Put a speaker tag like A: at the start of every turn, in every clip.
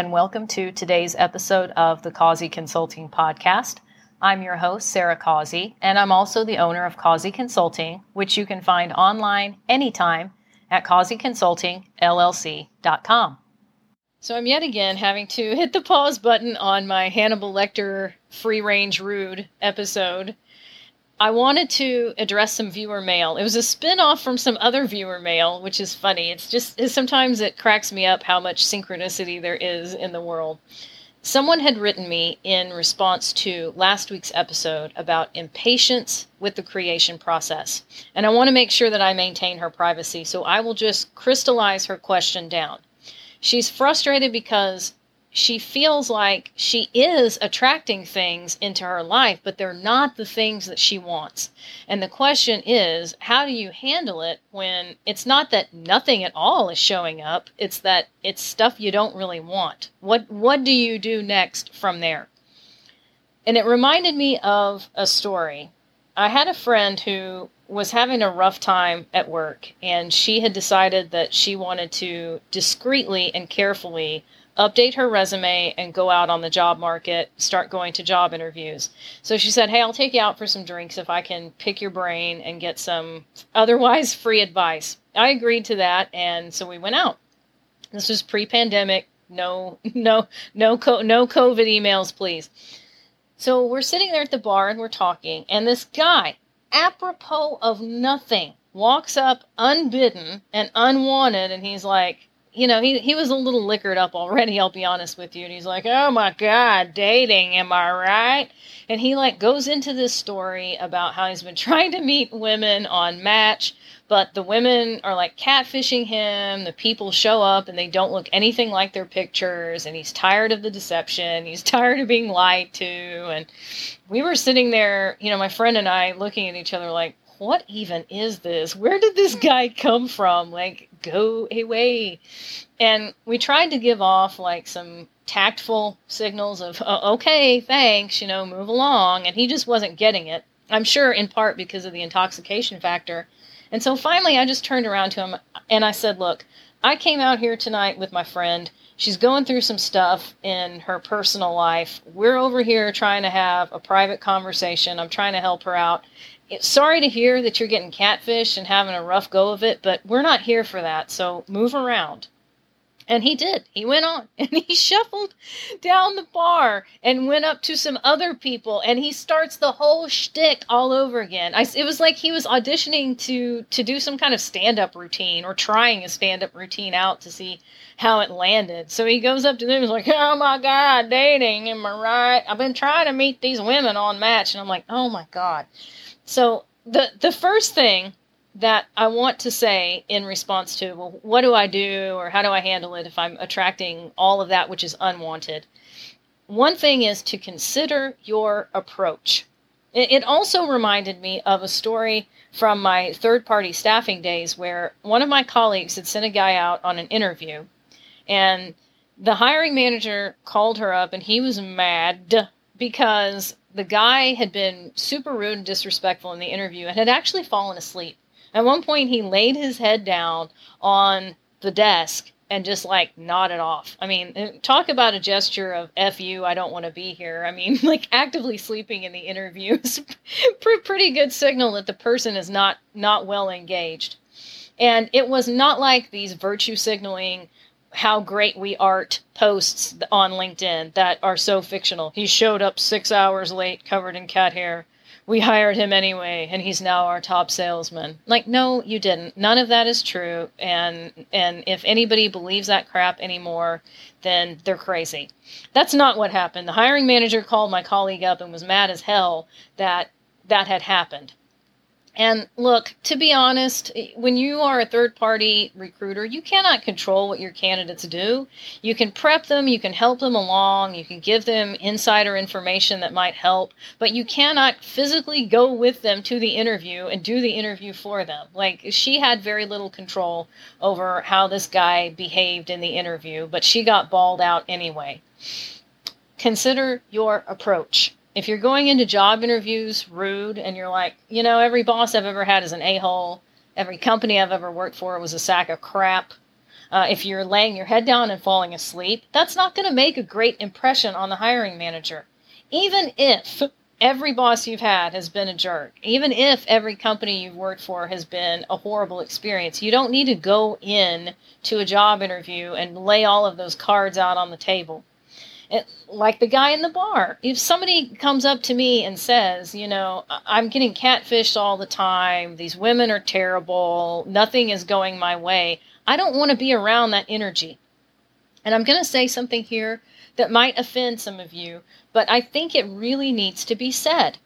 A: And welcome to today's episode of the Causey Consulting Podcast. I'm your host, Sarah Causey, and I'm also the owner of Causey Consulting, which you can find online anytime at causeyconsultingllc.com. So I'm yet again having to hit the pause button on my Hannibal Lecter Free Range Rude episode I wanted to address some viewer mail. It was a spin-off from some other viewer mail, which is funny. It's just sometimes it cracks me up how much synchronicity there is in the world. Someone had written me in response to last week's episode about impatience with the creation process. And I want to make sure that I maintain her privacy, so I will just crystallize her question down. She's frustrated because she feels like she is attracting things into her life, but they're not the things that she wants. And the question is, how do you handle it when it's not that nothing at all is showing up, it's that it's stuff you don't really want. What what do you do next from there? And it reminded me of a story. I had a friend who was having a rough time at work and she had decided that she wanted to discreetly and carefully update her resume and go out on the job market, start going to job interviews. So she said, Hey, I'll take you out for some drinks if I can pick your brain and get some otherwise free advice. I agreed to that, and so we went out. This was pre pandemic. No, no, no, no COVID emails, please. So we're sitting there at the bar and we're talking, and this guy, apropos of nothing, walks up unbidden and unwanted, and he's like, you know, he he was a little liquored up already, I'll be honest with you. And he's like, "Oh my god, dating, am I right?" And he like goes into this story about how he's been trying to meet women on Match, but the women are like catfishing him. The people show up and they don't look anything like their pictures, and he's tired of the deception. He's tired of being lied to. And we were sitting there, you know, my friend and I looking at each other like, what even is this? Where did this hmm. guy come from? Like, go away. And we tried to give off like some tactful signals of, oh, okay, thanks, you know, move along. And he just wasn't getting it. I'm sure in part because of the intoxication factor. And so finally, I just turned around to him and I said, look, I came out here tonight with my friend. She's going through some stuff in her personal life. We're over here trying to have a private conversation. I'm trying to help her out sorry to hear that you're getting catfish and having a rough go of it, but we're not here for that. So move around. And he did. He went on and he shuffled down the bar and went up to some other people and he starts the whole shtick all over again. I, it was like he was auditioning to to do some kind of stand up routine or trying a stand up routine out to see how it landed. So he goes up to them and is like, "Oh my God, dating? Am I right? I've been trying to meet these women on Match." And I'm like, "Oh my God." So the the first thing that I want to say in response to, well, what do I do or how do I handle it if I'm attracting all of that which is unwanted? One thing is to consider your approach. It also reminded me of a story from my third party staffing days where one of my colleagues had sent a guy out on an interview and the hiring manager called her up and he was mad because the guy had been super rude and disrespectful in the interview and had actually fallen asleep. At one point, he laid his head down on the desk and just like nodded off. I mean, uh, talk about a gesture of "f you," I don't want to be here. I mean, like actively sleeping in the interview is pretty good signal that the person is not not well engaged. And it was not like these virtue signaling how great we art posts on LinkedIn that are so fictional. He showed up six hours late, covered in cat hair. We hired him anyway, and he's now our top salesman. Like, no, you didn't. None of that is true. And and if anybody believes that crap anymore, then they're crazy. That's not what happened. The hiring manager called my colleague up and was mad as hell that that had happened. And look, to be honest, when you are a third party recruiter, you cannot control what your candidates do. You can prep them, you can help them along, you can give them insider information that might help, but you cannot physically go with them to the interview and do the interview for them. Like, she had very little control over how this guy behaved in the interview, but she got bawled out anyway. Consider your approach if you're going into job interviews rude and you're like, you know, every boss I've ever had is an a hole, every company I've ever worked for was a sack of crap, uh, if you're laying your head down and falling asleep, that's not going to make a great impression on the hiring manager. Even if every boss you've had has been a jerk, even if every company you've worked for has been a horrible experience, you don't need to go in to a job interview and lay all of those cards out on the table. It, like the guy in the bar. If somebody comes up to me and says, you know, I'm getting catfished all the time, these women are terrible, nothing is going my way, I don't want to be around that energy. And I'm going to say something here that might offend some of you, but I think it really needs to be said.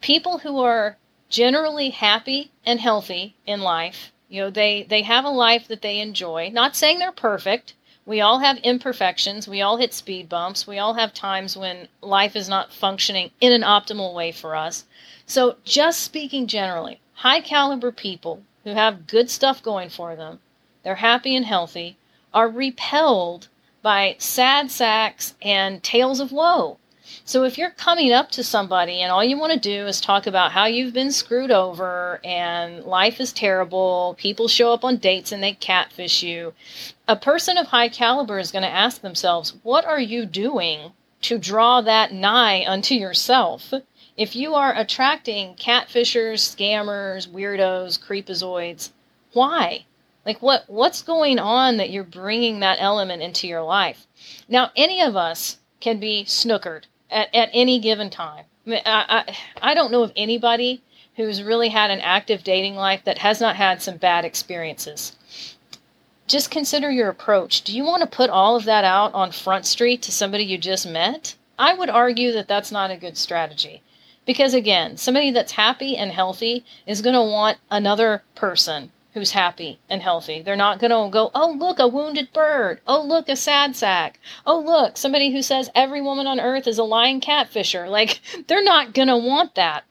A: People who are generally happy and healthy in life, you know, they, they have a life that they enjoy, not saying they're perfect, we all have imperfections. We all hit speed bumps. We all have times when life is not functioning in an optimal way for us. So, just speaking generally, high caliber people who have good stuff going for them, they're happy and healthy, are repelled by sad sacks and tales of woe. So if you're coming up to somebody and all you want to do is talk about how you've been screwed over and life is terrible, people show up on dates and they catfish you, a person of high caliber is going to ask themselves, what are you doing to draw that nigh unto yourself? If you are attracting catfishers, scammers, weirdos, creepazoids, why? Like what what's going on that you're bringing that element into your life? Now, any of us can be snookered at, at any given time. I, mean, I, I, I don't know of anybody who's really had an active dating life that has not had some bad experiences. Just consider your approach. Do you want to put all of that out on Front Street to somebody you just met? I would argue that that's not a good strategy. Because again, somebody that's happy and healthy is going to want another person who's happy and healthy. They're not going to go, oh, look, a wounded bird. Oh, look, a sad sack. Oh, look, somebody who says every woman on earth is a lying catfisher. Like, they're not going to want that.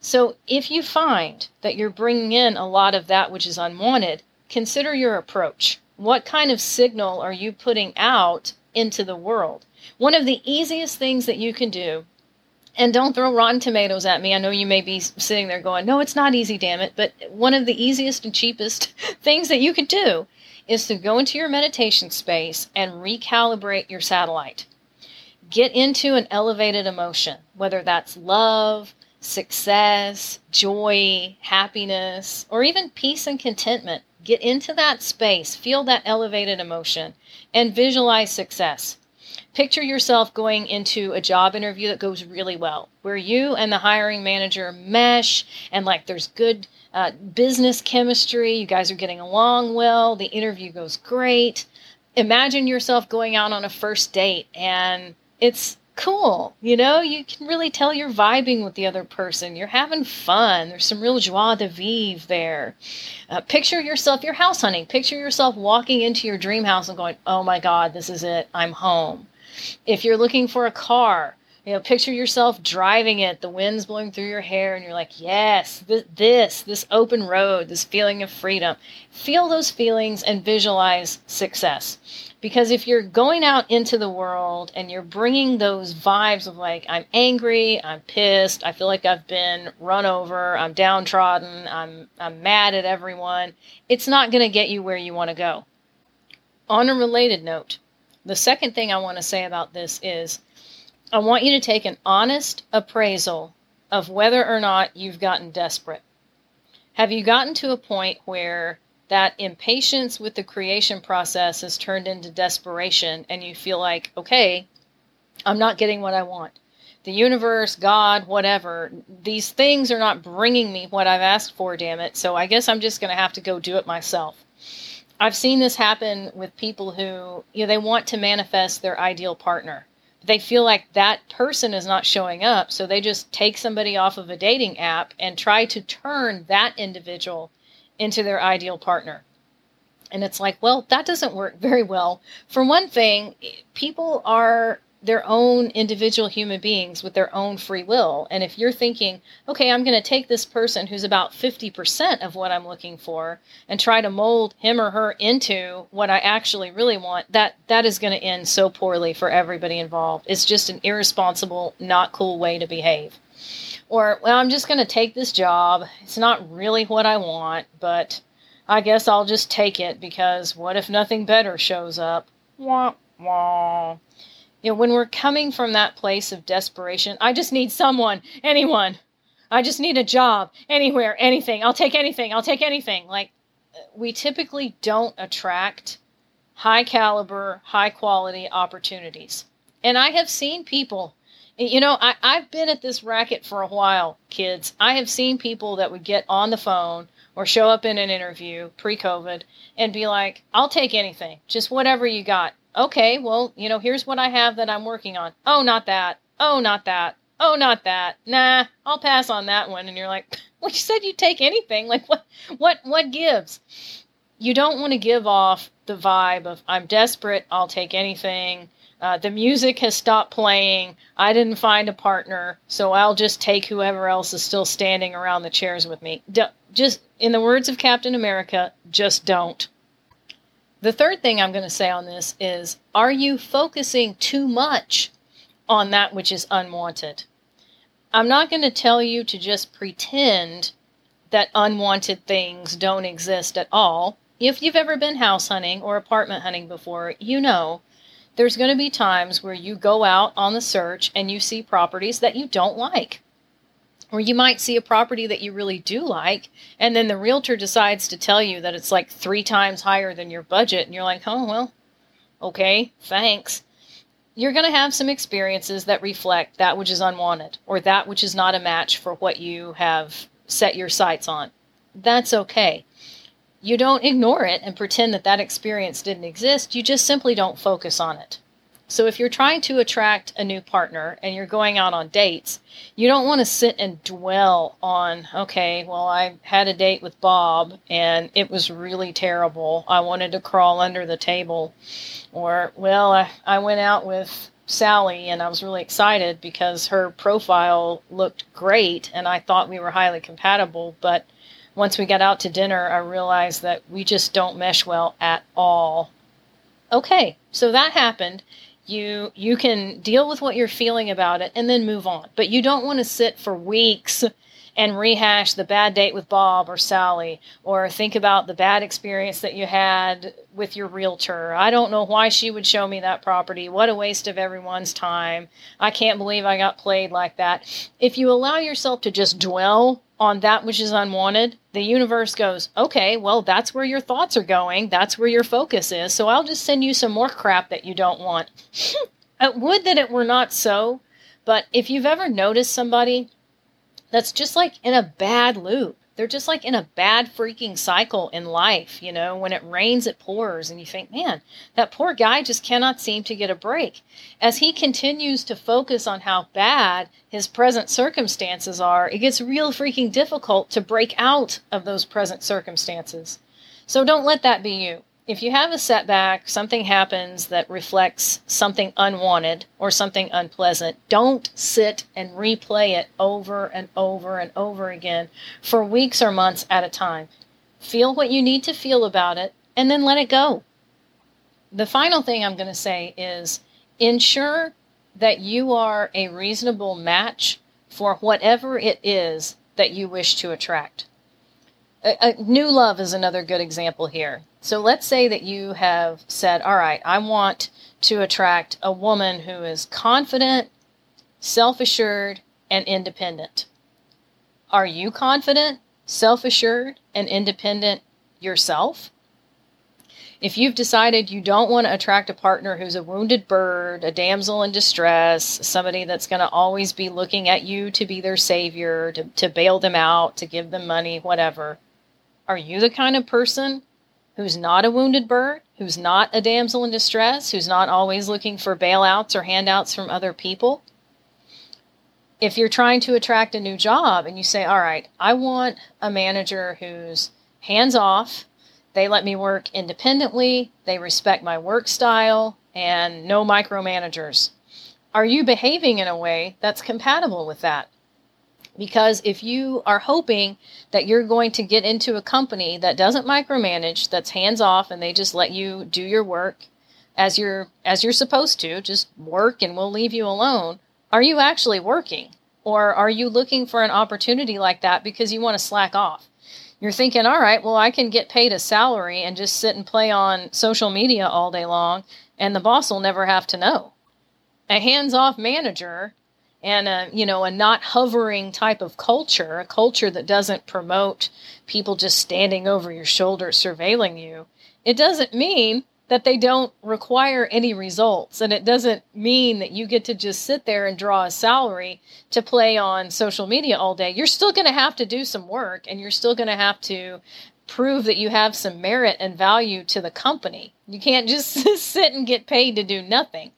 A: So, if you find that you're bringing in a lot of that which is unwanted, consider your approach. What kind of signal are you putting out into the world? One of the easiest things that you can do and don't throw rotten tomatoes at me. I know you may be sitting there going, no, it's not easy, damn it. But one of the easiest and cheapest things that you could do is to go into your meditation space and recalibrate your satellite. Get into an elevated emotion, whether that's love, success, joy, happiness, or even peace and contentment. Get into that space, feel that elevated emotion, and visualize success picture yourself going into a job interview that goes really well, where you and the hiring manager mesh and like there's good uh, business chemistry, you guys are getting along well, the interview goes great. Imagine yourself going out on a first date and it's cool. You know, you can really tell you're vibing with the other person. You're having fun. There's some real joie de vivre there. Uh, picture yourself, you're house hunting. Picture yourself walking into your dream house and going, oh my God, this is it. I'm home. If you're looking for a car, you know, picture yourself driving it, the wind's blowing through your hair, and you're like, yes, th- this, this open road, this feeling of freedom. Feel those feelings and visualize success. Because if you're going out into the world and you're bringing those vibes of like, I'm angry, I'm pissed, I feel like I've been run over, I'm downtrodden, I'm, I'm mad at everyone, it's not going to get you where you want to go. On a related note, the second thing I want to say about this is I want you to take an honest appraisal of whether or not you've gotten desperate. Have you gotten to a point where that impatience with the creation process has turned into desperation and you feel like, okay, I'm not getting what I want? The universe, God, whatever, these things are not bringing me what I've asked for, damn it. So I guess I'm just going to have to go do it myself. I've seen this happen with people who, you know, they want to manifest their ideal partner. They feel like that person is not showing up, so they just take somebody off of a dating app and try to turn that individual into their ideal partner. And it's like, well, that doesn't work very well. For one thing, people are their own individual human beings with their own free will. And if you're thinking, okay, I'm going to take this person who's about 50% of what I'm looking for and try to mold him or her into what I actually really want, that that is going to end so poorly for everybody involved. It's just an irresponsible, not cool way to behave. Or, well, I'm just going to take this job. It's not really what I want, but I guess I'll just take it because what if nothing better shows up? Wah, wah. You know, when we're coming from that place of desperation, I just need someone, anyone. I just need a job, anywhere, anything. I'll take anything. I'll take anything. Like, we typically don't attract high caliber, high quality opportunities. And I have seen people, you know, I, I've been at this racket for a while, kids. I have seen people that would get on the phone or show up in an interview pre COVID and be like, I'll take anything, just whatever you got. Okay, well, you know, here's what I have that I'm working on. Oh, not that. Oh, not that. Oh, not that. Nah, I'll pass on that one. And you're like, well, you said you'd take anything. Like, what, what, what gives? You don't want to give off the vibe of, I'm desperate, I'll take anything. Uh, the music has stopped playing. I didn't find a partner, so I'll just take whoever else is still standing around the chairs with me. D- just, in the words of Captain America, just don't. The third thing I'm going to say on this is Are you focusing too much on that which is unwanted? I'm not going to tell you to just pretend that unwanted things don't exist at all. If you've ever been house hunting or apartment hunting before, you know there's going to be times where you go out on the search and you see properties that you don't like. Or you might see a property that you really do like, and then the realtor decides to tell you that it's like three times higher than your budget, and you're like, oh, well, okay, thanks. You're going to have some experiences that reflect that which is unwanted or that which is not a match for what you have set your sights on. That's okay you don't ignore it and pretend that that experience didn't exist. You just simply don't focus on it. So if you're trying to attract a new partner and you're going out on dates, you don't want to sit and dwell on, okay, well, I had a date with Bob and it was really terrible. I wanted to crawl under the table. Or, well, I, I went out with Sally and I was really excited because her profile looked great and I thought we were highly compatible, but once we got out to dinner, I realized that we just don't mesh well at all. Okay, so that happened. You you can deal with what you're feeling about it and then move on. But you don't want to sit for weeks and rehash the bad date with Bob or Sally or think about the bad experience that you had with your realtor. I don't know why she would show me that property. What a waste of everyone's time. I can't believe I got played like that. If you allow yourself to just dwell on that which is unwanted, the universe goes, okay, well, that's where your thoughts are going. That's where your focus is. So I'll just send you some more crap that you don't want. I would that it were not so, but if you've ever noticed somebody that's just like in a bad loop. They're just like in a bad freaking cycle in life, you know, when it rains, it pours, and you think, man, that poor guy just cannot seem to get a break. As he continues to focus on how bad his present circumstances are, it gets real freaking difficult to break out of those present circumstances. So don't let that be you if you have a setback, something happens that reflects something unwanted or something unpleasant, don't sit and replay it over and over and over again for weeks or months at a time. Feel what you need to feel about it and then let it go. The final thing I'm going to say is ensure that you are a reasonable match for whatever it is that you wish to attract. A, a new love is another good example here. So let's say that you have said, All right, I want to attract a woman who is confident, self assured, and independent. Are you confident, self assured, and independent yourself? If you've decided you don't want to attract a partner who's a wounded bird, a damsel in distress, somebody that's going to always be looking at you to be their savior, to, to bail them out, to give them money, whatever, are you the kind of person who's not a wounded bird, who's not a damsel in distress, who's not always looking for bailouts or handouts from other people? If you're trying to attract a new job and you say, all right, I want a manager who's hands off, they let me work independently, they respect my work style, and no micromanagers. Are you behaving in a way that's compatible with that? Because if you are hoping that you're going to get into a company that doesn't micromanage, that's hands off and they just let you do your work as you're as you're supposed to, just work and we'll leave you alone, are you actually working? Or are you looking for an opportunity like that because you want to slack off? You're thinking, all right, well, I can get paid a salary and just sit and play on social media all day long, and the boss will never have to know. A hands off manager and a, you know, a not hovering type of culture, a culture that doesn't promote people just standing over your shoulder surveilling you, it doesn't mean that they don't require any results. And it doesn't mean that you get to just sit there and draw a salary to play on social media all day. You're still going to have to do some work and you're still going to have to prove that you have some merit and value to the company. You can't just sit and get paid to do nothing.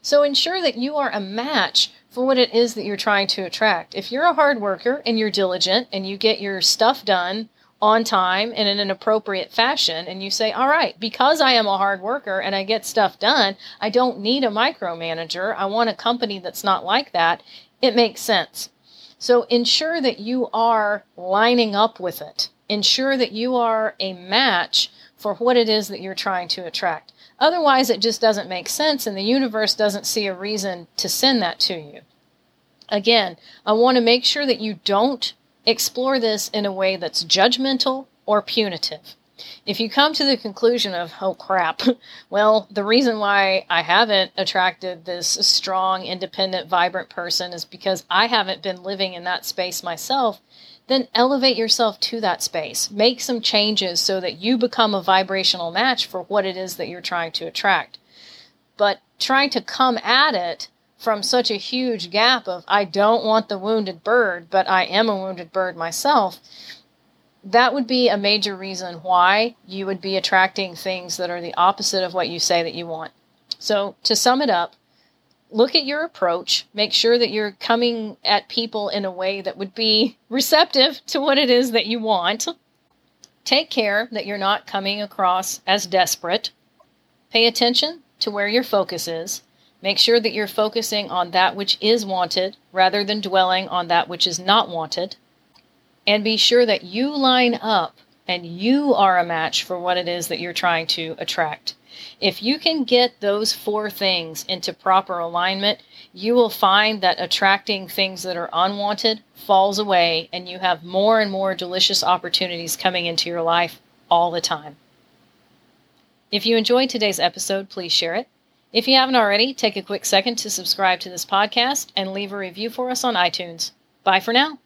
A: So ensure that you are a match for what it is that you're trying to attract. If you're a hard worker and you're diligent and you get your stuff done on time and in an appropriate fashion and you say all right because i am a hard worker and i get stuff done i don't need a micromanager. I want a company that's not like that it makes sense. So ensure that you are lining up with it. Ensure that you are a match for what it is that you're trying to attract otherwise it just doesn't make sense and the universe doesn't see a reason to send that to you again i want to make sure that you don't explore this in a way that's judgmental or punitive. If you come to the conclusion of, oh crap, well, the reason why I haven't attracted this strong, independent, vibrant person is because I haven't been living in that space myself, then elevate yourself to that space. Make some changes so that you become a vibrational match for what it is that you're trying to attract. But trying to come at it from such a huge gap of I don't want the wounded bird, but I am a wounded bird myself, that would be a major reason why you would be attracting things that are the opposite of what you say that you want. So, to sum it up, look at your approach, make sure that you're coming at people in a way that would be receptive to what it is that you want. Take care that you're not coming across as desperate. Pay attention to where your focus is Make sure that you're focusing on that which is wanted rather than dwelling on that which is not wanted. And be sure that you line up and you are a match for what it is that you're trying to attract. If you can get those four things into proper alignment, you will find that attracting things that are unwanted falls away and you have more and more delicious opportunities coming into your life all the time. If you enjoyed today's episode, please share it. If you haven't already, take a quick second to subscribe to this podcast and leave a review for us on iTunes. Bye for now.